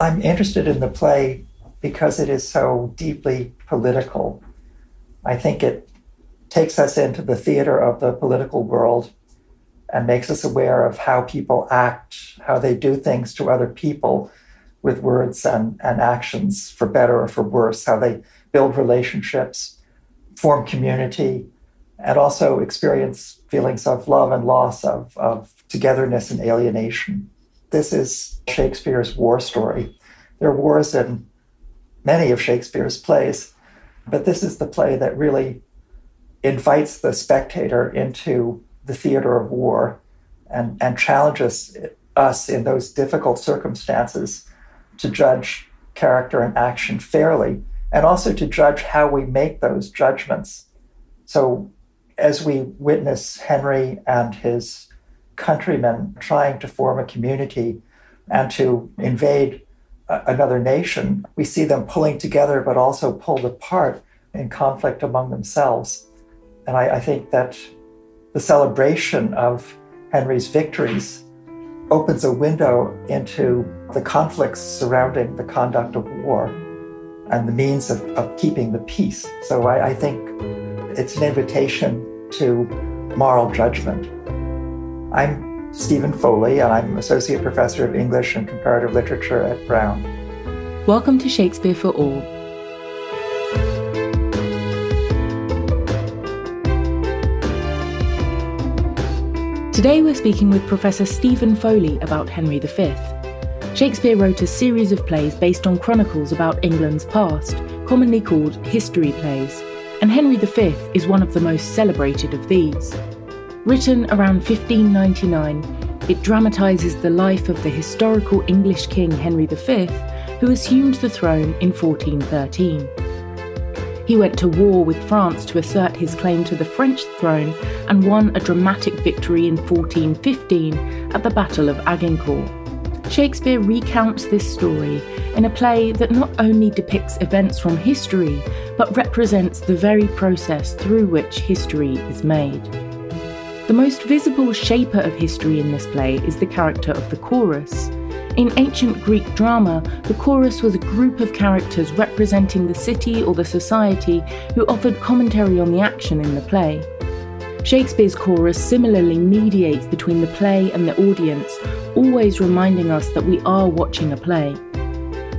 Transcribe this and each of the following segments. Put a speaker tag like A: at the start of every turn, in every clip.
A: I'm interested in the play because it is so deeply political. I think it takes us into the theater of the political world and makes us aware of how people act, how they do things to other people with words and, and actions, for better or for worse, how they build relationships, form community, and also experience feelings of love and loss, of, of togetherness and alienation. This is Shakespeare's war story. There are wars in many of Shakespeare's plays, but this is the play that really invites the spectator into the theater of war and, and challenges us in those difficult circumstances to judge character and action fairly and also to judge how we make those judgments. So, as we witness Henry and his countrymen trying to form a community and to invade a- another nation, we see them pulling together but also pulled apart in conflict among themselves. And I, I think that the celebration of Henry's victories opens a window into the conflicts surrounding the conduct of war and the means of, of keeping the peace. So I, I think it's an invitation to moral judgment. I'm Stephen Foley, and I'm Associate Professor of English and Comparative Literature at Brown.
B: Welcome to Shakespeare for All Today we're speaking with Professor Stephen Foley about Henry V. Shakespeare wrote a series of plays based on chronicles about England's past, commonly called history plays, and Henry V is one of the most celebrated of these. Written around 1599, it dramatises the life of the historical English king Henry V, who assumed the throne in 1413. He went to war with France to assert his claim to the French throne and won a dramatic victory in 1415 at the Battle of Agincourt. Shakespeare recounts this story in a play that not only depicts events from history, but represents the very process through which history is made. The most visible shaper of history in this play is the character of the chorus. In ancient Greek drama, the chorus was a group of characters representing the city or the society who offered commentary on the action in the play. Shakespeare's chorus similarly mediates between the play and the audience, always reminding us that we are watching a play.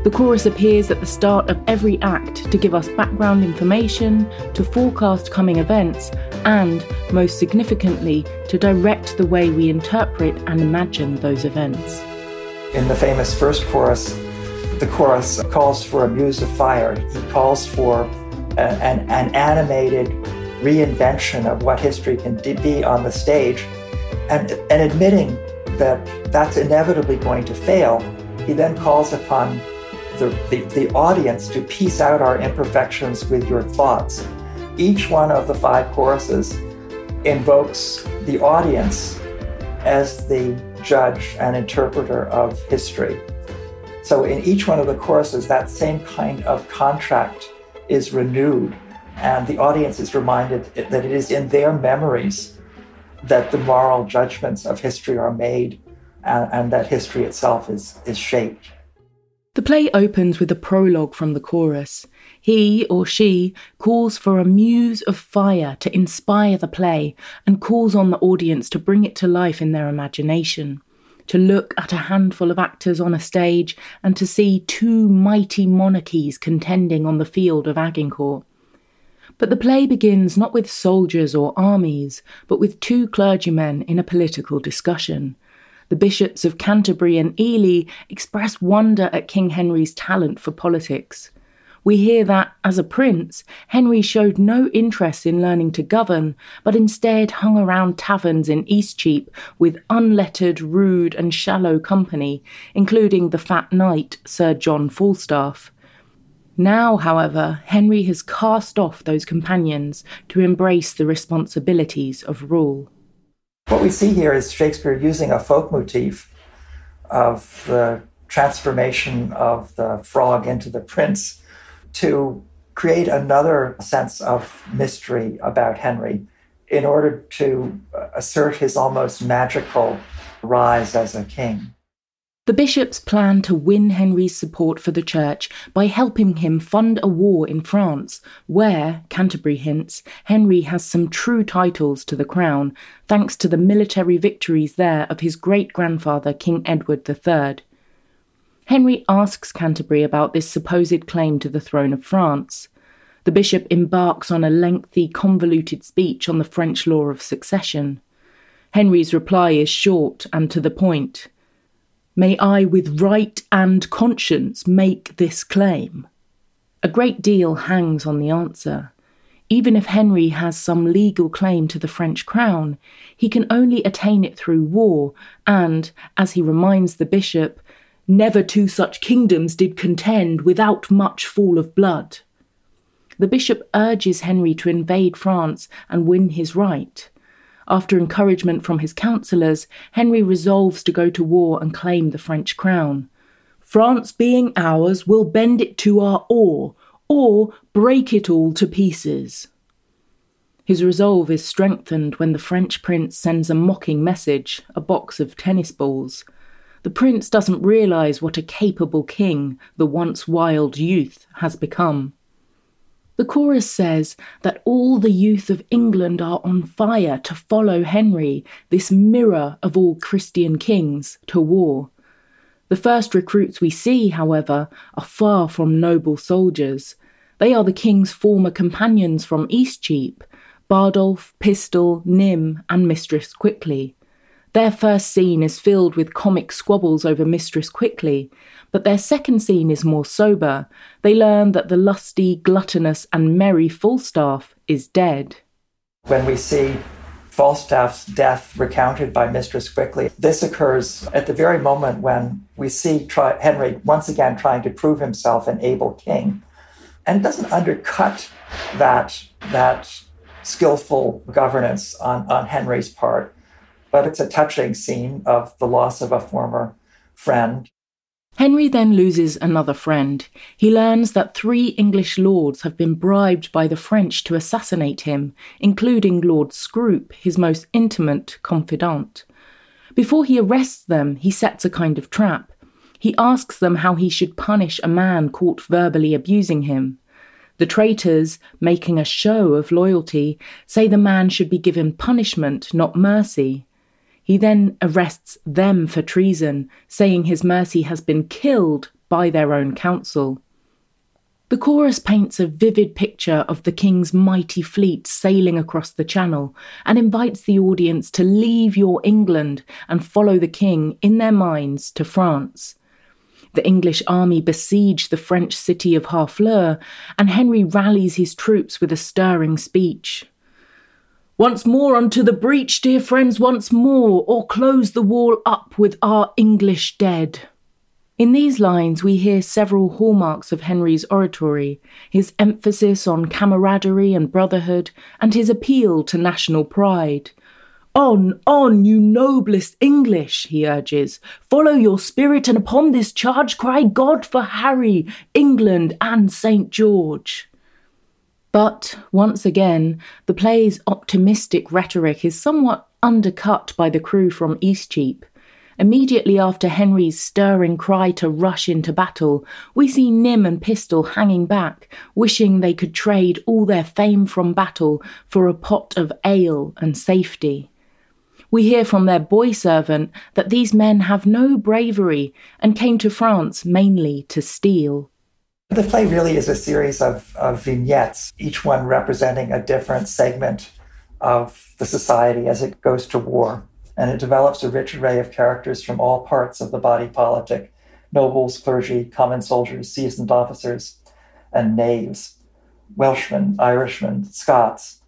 B: The chorus appears at the start of every act to give us background information, to forecast coming events, and, most significantly, to direct the way we interpret and imagine those events.
A: In the famous first chorus, the chorus calls for a muse of fire. He calls for a, an, an animated reinvention of what history can be on the stage. And, and admitting that that's inevitably going to fail, he then calls upon the, the, the audience to piece out our imperfections with your thoughts. Each one of the five choruses invokes the audience as the judge and interpreter of history. So in each one of the choruses, that same kind of contract is renewed, and the audience is reminded that it is in their memories that the moral judgments of history are made and, and that history itself is, is shaped.
B: The play opens with a prologue from the chorus. He or she calls for a muse of fire to inspire the play and calls on the audience to bring it to life in their imagination. To look at a handful of actors on a stage and to see two mighty monarchies contending on the field of Agincourt. But the play begins not with soldiers or armies, but with two clergymen in a political discussion. The bishops of Canterbury and Ely express wonder at King Henry's talent for politics we hear that, as a prince, Henry showed no interest in learning to govern, but instead hung around taverns in Eastcheap with unlettered, rude, and shallow company, including the fat knight, Sir John Falstaff. Now, however, Henry has cast off those companions to embrace the responsibilities of rule.
A: What we see here is Shakespeare using a folk motif of the transformation of the frog into the prince to create another sense of mystery about Henry in order to assert his almost magical rise as a king.
B: The bishops plan to win Henry's support for the church by helping him fund a war in France, where, Canterbury hints, Henry has some true titles to the crown, thanks to the military victories there of his great grandfather, King Edward III. Henry asks Canterbury about this supposed claim to the throne of France. The bishop embarks on a lengthy, convoluted speech on the French law of succession. Henry's reply is short and to the point. May I with right and conscience make this claim? A great deal hangs on the answer. Even if Henry has some legal claim to the French crown, he can only attain it through war, and, as he reminds the bishop, never two such kingdoms did contend without much fall of blood. The bishop urges Henry to invade France and win his right. After encouragement from his councillors, Henry resolves to go to war and claim the French crown. France being ours, will bend it to our oar, or break it all to pieces. His resolve is strengthened when the French prince sends a mocking message, a box of tennis balls. The prince doesn't realise what a capable king the once wild youth has become. The chorus says that all the youth of England are on fire to follow Henry, this mirror of all Christian kings, to war. The first recruits we see, however, are far from noble soldiers. They are the king's former companions from Eastcheap Bardolph, Pistol, Nym, and Mistress Quickly. Their first scene is filled with comic squabbles over Mistress Quickly, but their second scene is more sober. They learn that the lusty, gluttonous, and merry Falstaff is dead.
A: When we see Falstaff's death recounted by Mistress Quickly, this occurs at the very moment when we see try- Henry once again trying to prove himself an able king. And doesn't undercut that, that skillful governance on, on Henry's part but it's a touching scene of the loss of a former friend.
B: Henry then loses another friend. He learns that three English lords have been bribed by the French to assassinate him, including Lord Scroop, his most intimate confidant. Before he arrests them, he sets a kind of trap. He asks them how he should punish a man caught verbally abusing him. The traitors, making a show of loyalty, say the man should be given punishment, not mercy. He then arrests them for treason, saying his mercy has been killed by their own counsel. The chorus paints a vivid picture of the king's mighty fleet sailing across the channel and invites the audience to leave your England and follow the king in their minds to France. The English army besiege the French city of Harfleur, and Henry rallies his troops with a stirring speech. Once more unto the breach, dear friends, once more, or close the wall up with our English dead. In these lines, we hear several hallmarks of Henry's oratory his emphasis on camaraderie and brotherhood, and his appeal to national pride. On, on, you noblest English, he urges. Follow your spirit, and upon this charge cry God for Harry, England, and St. George. But once again, the play's optimistic rhetoric is somewhat undercut by the crew from Eastcheap. Immediately after Henry's stirring cry to rush into battle, we see Nym and Pistol hanging back, wishing they could trade all their fame from battle for a pot of ale and safety. We hear from their boy servant that these men have no bravery and came to France mainly to steal.
A: The play really is a series of, of vignettes, each one representing a different segment of the society as it goes to war. And it develops a rich array of characters from all parts of the body politic nobles, clergy, common soldiers, seasoned officers, and knaves, Welshmen, Irishmen, Scots.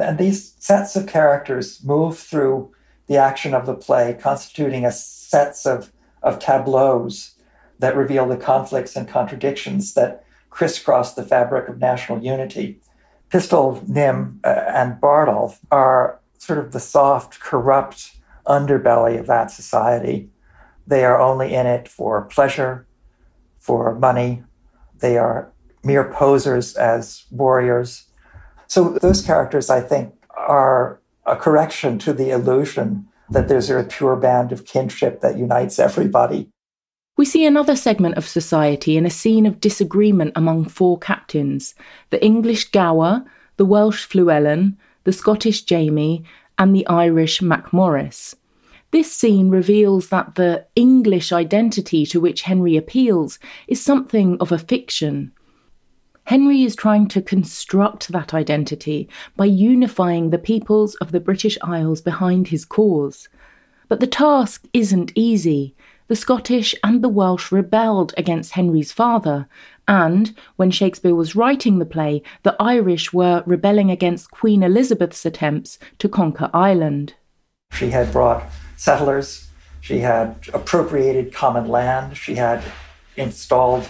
A: And these sets of characters move through the action of the play, constituting a sets of, of tableaus that reveal the conflicts and contradictions that crisscross the fabric of national unity. Pistol, Nym, uh, and Bardolph are sort of the soft, corrupt underbelly of that society. They are only in it for pleasure, for money. They are mere posers as warriors. So, those characters, I think, are a correction to the illusion that there's a pure band of kinship that unites everybody
B: We see another segment of society in a scene of disagreement among four captains the English Gower, the Welsh Fluellen, the Scottish Jamy, and the Irish Macmorris. This scene reveals that the English identity to which Henry appeals is something of a fiction. Henry is trying to construct that identity by unifying the peoples of the British Isles behind his cause. But the task isn't easy. The Scottish and the Welsh rebelled against Henry's father, and when Shakespeare was writing the play, the Irish were rebelling against Queen Elizabeth's attempts to conquer Ireland.
A: She had brought settlers, she had appropriated common land, she had installed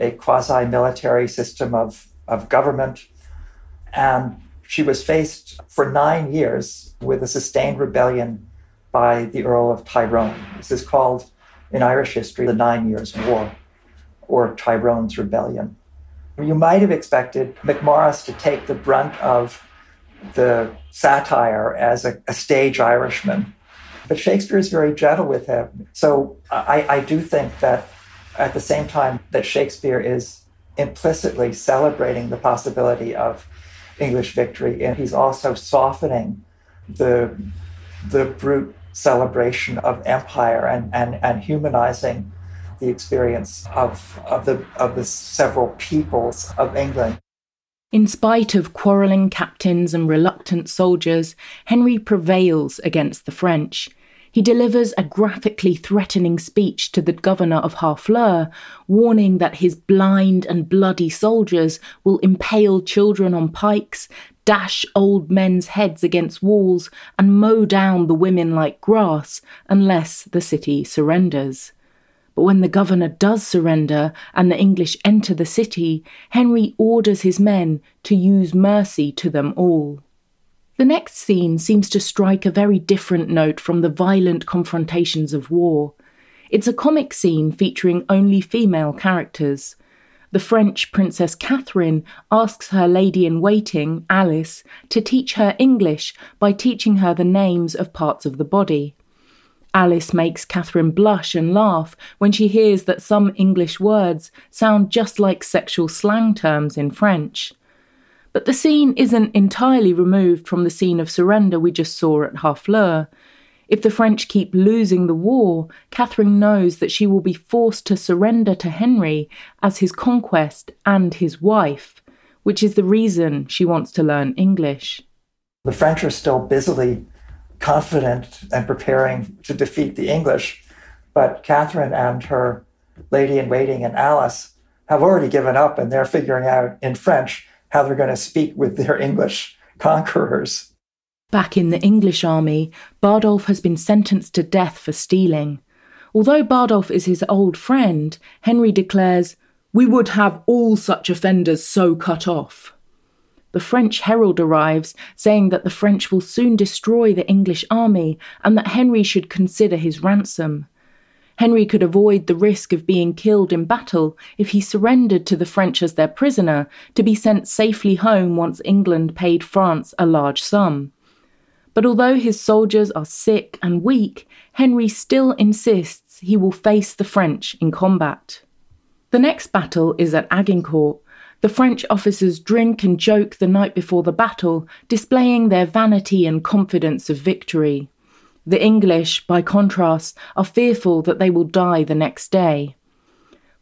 A: a quasi military system of, of government, and she was faced for nine years with a sustained rebellion by the Earl of Tyrone. This is called in Irish history the Nine Years' War or Tyrone's Rebellion. You might have expected Macmorris to take the brunt of the satire as a, a stage Irishman, but Shakespeare is very gentle with him. So I, I do think that at the same time that Shakespeare is implicitly celebrating the possibility of English victory, and he's also softening the the brute celebration of empire and, and, and humanizing the experience of, of, the, of the several peoples of England.
B: In spite of quarrelling captains and reluctant soldiers, Henry prevails against the French. He delivers a graphically threatening speech to the governor of Harfleur, warning that his blind and bloody soldiers will impale children on pikes, dash old men's heads against walls, and mow down the women like grass unless the city surrenders. But when the governor does surrender and the English enter the city, Henry orders his men to use mercy to them all. The next scene seems to strike a very different note from the violent confrontations of war. It's a comic scene featuring only female characters the French Princess Catherine asks her lady in waiting, Alice, to teach her English by teaching her the names of parts of the body. Alice makes Catherine blush and laugh when she hears that some English words sound just like sexual slang terms in French. But the scene isn't entirely removed from the scene of surrender we just saw at Harfleur. If the French keep losing the war, Catherine knows that she will be forced to surrender to Henry as his conquest and his wife, which is the reason she wants to learn English.
A: The French are still busily confident and preparing to defeat the English, but Catherine and her lady in waiting and Alice have already given up and they're figuring out in French how they're going to speak with their English conquerors.
B: Back in the English army, Bardolph has been sentenced to death for stealing. Although Bardolph is his old friend, Henry declares, We would have all such offenders so cut off. The French herald arrives, saying that the French will soon destroy the English army and that Henry should consider his ransom. Henry could avoid the risk of being killed in battle if he surrendered to the French as their prisoner to be sent safely home once England paid France a large sum. But although his soldiers are sick and weak, Henry still insists he will face the French in combat. The next battle is at Agincourt. The French officers drink and joke the night before the battle, displaying their vanity and confidence of victory. The English, by contrast, are fearful that they will die the next day.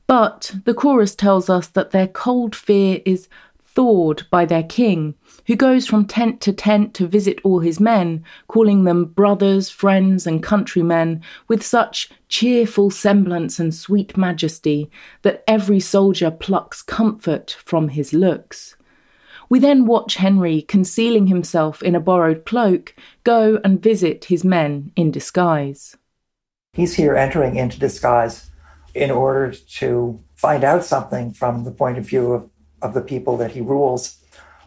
B: But the chorus tells us that their cold fear is thawed by their king, who goes from tent to tent to visit all his men, calling them brothers, friends, and countrymen, with such cheerful semblance and sweet majesty that every soldier plucks comfort from his looks. We then watch Henry, concealing himself in a borrowed cloak, go and visit his men in disguise.
A: He's here entering into disguise in order to find out something from the point of view of, of the people that he rules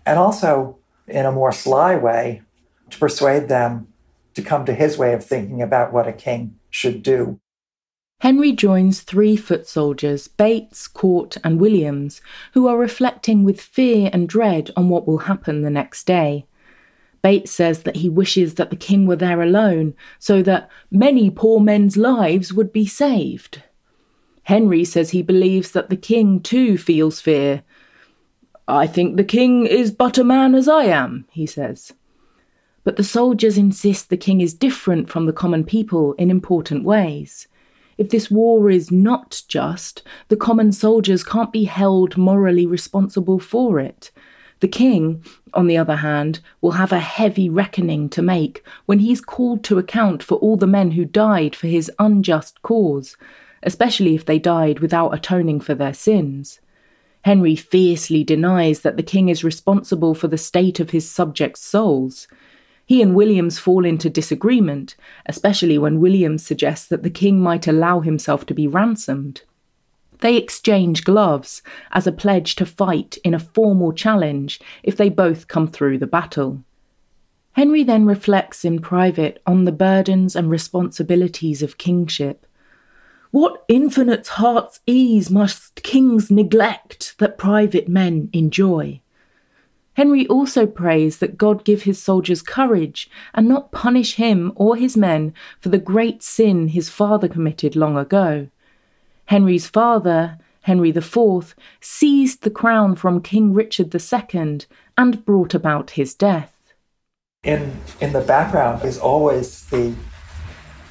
A: and also in a more sly way to persuade them to come to his way of thinking about what a king should do.
B: Henry joins three foot soldiers, Bates, Court, and Williams, who are reflecting with fear and dread on what will happen the next day. Bates says that he wishes that the king were there alone, so that many poor men's lives would be saved. Henry says he believes that the king too feels fear. I think the king is but a man as I am, he says. But the soldiers insist the king is different from the common people in important ways. If this war is not just, the common soldiers can't be held morally responsible for it. The king, on the other hand, will have a heavy reckoning to make when he's called to account for all the men who died for his unjust cause, especially if they died without atoning for their sins. Henry fiercely denies that the king is responsible for the state of his subjects' souls. He and Williams fall into disagreement, especially when Williams suggests that the king might allow himself to be ransomed. They exchange gloves as a pledge to fight in a formal challenge if they both come through the battle. Henry then reflects in private on the burdens and responsibilities of kingship. What infinite heart's ease must kings neglect that private men enjoy? Henry also prays that God give his soldiers courage and not punish him or his men for the great sin his father committed long ago. Henry's father, Henry IV, seized the crown from King Richard II and brought about his death.
A: In, in the background is always the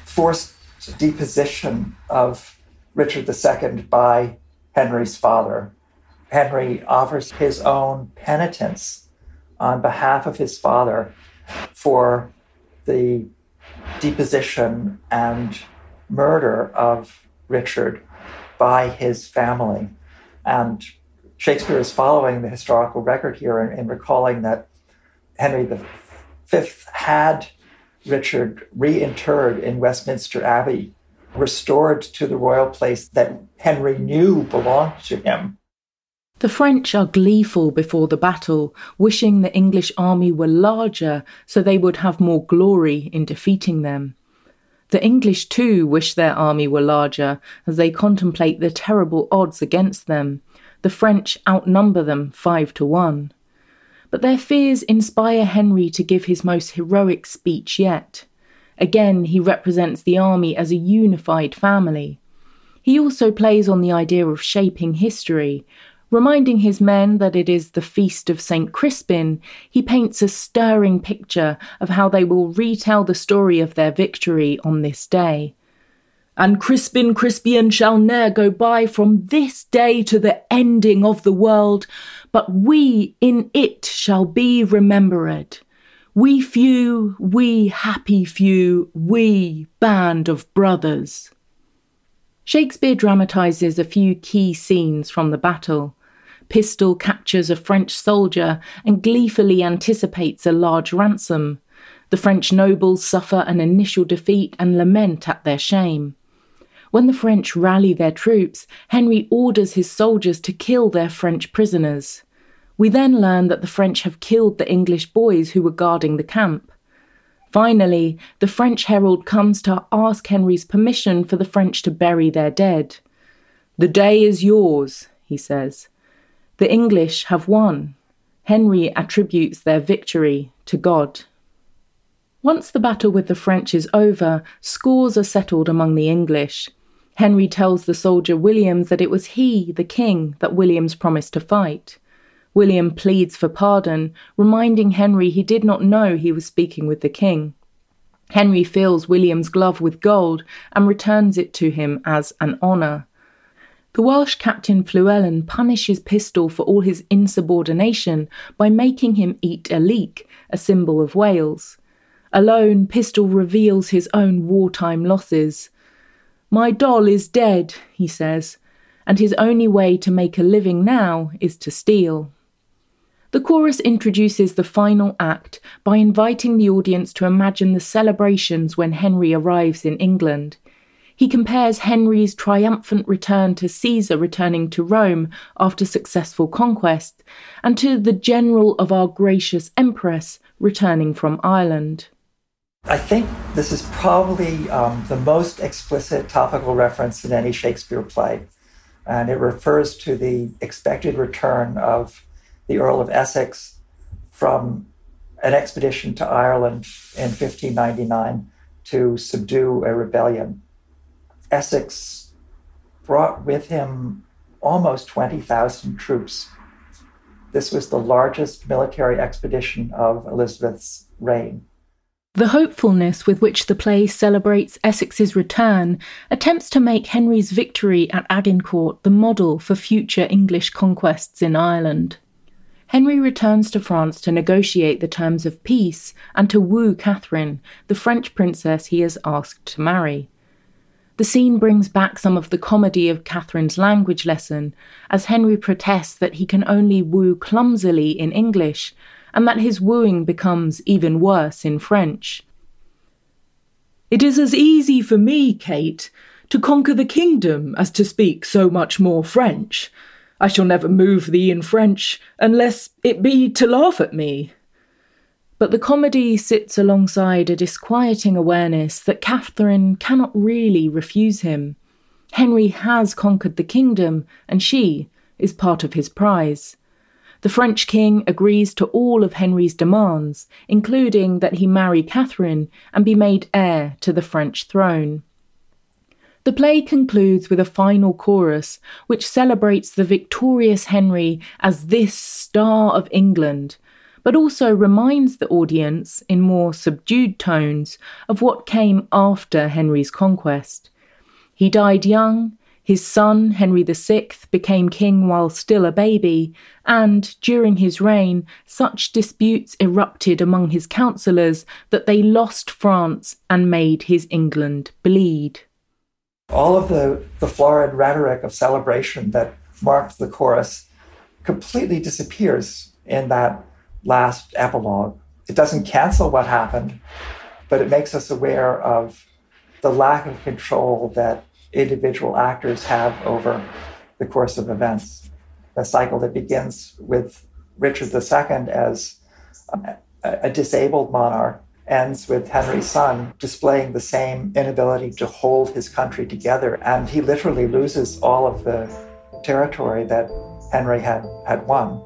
A: forced deposition of Richard II by Henry's father. Henry offers his own penitence on behalf of his father for the deposition and murder of Richard by his family. And Shakespeare is following the historical record here in, in recalling that Henry V had Richard reinterred in Westminster Abbey, restored to the royal place that Henry knew belonged to him.
B: The French are gleeful before the battle, wishing the English army were larger so they would have more glory in defeating them. The English too wish their army were larger as they contemplate the terrible odds against them. The French outnumber them five to one. But their fears inspire Henry to give his most heroic speech yet. Again, he represents the army as a unified family. He also plays on the idea of shaping history, Reminding his men that it is the feast of St. Crispin, he paints a stirring picture of how they will retell the story of their victory on this day. And Crispin Crispian shall ne'er go by from this day to the ending of the world, but we in it shall be remembered. We few, we happy few, we band of brothers. Shakespeare dramatises a few key scenes from the battle. Pistol captures a French soldier and gleefully anticipates a large ransom. The French nobles suffer an initial defeat and lament at their shame. When the French rally their troops, Henry orders his soldiers to kill their French prisoners. We then learn that the French have killed the English boys who were guarding the camp. Finally, the French herald comes to ask Henry's permission for the French to bury their dead. The day is yours, he says. The English have won. Henry attributes their victory to God. Once the battle with the French is over, scores are settled among the English. Henry tells the soldier Williams that it was he, the king, that Williams promised to fight. William pleads for pardon, reminding Henry he did not know he was speaking with the king. Henry fills William's glove with gold and returns it to him as an honour. The Welsh captain Fluellen punishes Pistol for all his insubordination by making him eat a leek, a symbol of Wales. Alone, Pistol reveals his own wartime losses. My doll is dead, he says, and his only way to make a living now is to steal. The chorus introduces the final act by inviting the audience to imagine the celebrations when Henry arrives in England. He compares Henry's triumphant return to Caesar returning to Rome after successful conquest, and to the general of our gracious Empress returning from Ireland.
A: I think this is probably um, the most explicit topical reference in any Shakespeare play, and it refers to the expected return of the Earl of Essex from an expedition to Ireland in 1599 to subdue a rebellion. Essex brought with him almost 20,000 troops. This was the largest military expedition of Elizabeth's reign.
B: The hopefulness with which the play celebrates Essex's return attempts to make Henry's victory at Agincourt the model for future English conquests in Ireland. Henry returns to France to negotiate the terms of peace and to woo Catherine, the French princess he is asked to marry. The scene brings back some of the comedy of Catherine's language lesson, as Henry protests that he can only woo clumsily in English and that his wooing becomes even worse in French. It is as easy for me, Kate, to conquer the kingdom as to speak so much more French. I shall never move thee in French unless it be to laugh at me. But the comedy sits alongside a disquieting awareness that Catherine cannot really refuse him. Henry has conquered the kingdom, and she is part of his prize. The French king agrees to all of Henry's demands, including that he marry Catherine and be made heir to the French throne. The play concludes with a final chorus, which celebrates the victorious Henry as this star of England, but also reminds the audience, in more subdued tones, of what came after Henry's conquest. He died young, his son, Henry VI, became king while still a baby, and during his reign, such disputes erupted among his councillors that they lost France and made his England bleed.
A: All of the, the florid rhetoric of celebration that marked the chorus completely disappears in that last epilogue. It doesn't cancel what happened, but it makes us aware of the lack of control that individual actors have over the course of events. A cycle that begins with Richard II as a, a disabled monarch ends with Henry's son displaying the same inability to hold his country together. And he literally loses all of the territory that Henry had, had won.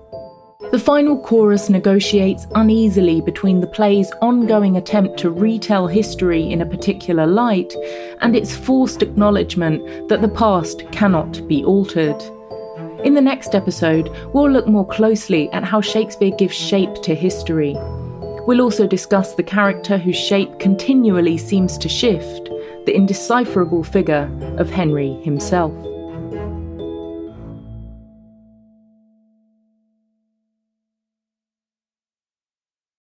B: The final chorus negotiates uneasily between the play's ongoing attempt to retell history in a particular light and its forced acknowledgement that the past cannot be altered. In the next episode, we'll look more closely at how Shakespeare gives shape to history. We'll also discuss the character whose shape continually seems to shift, the indecipherable figure of Henry himself.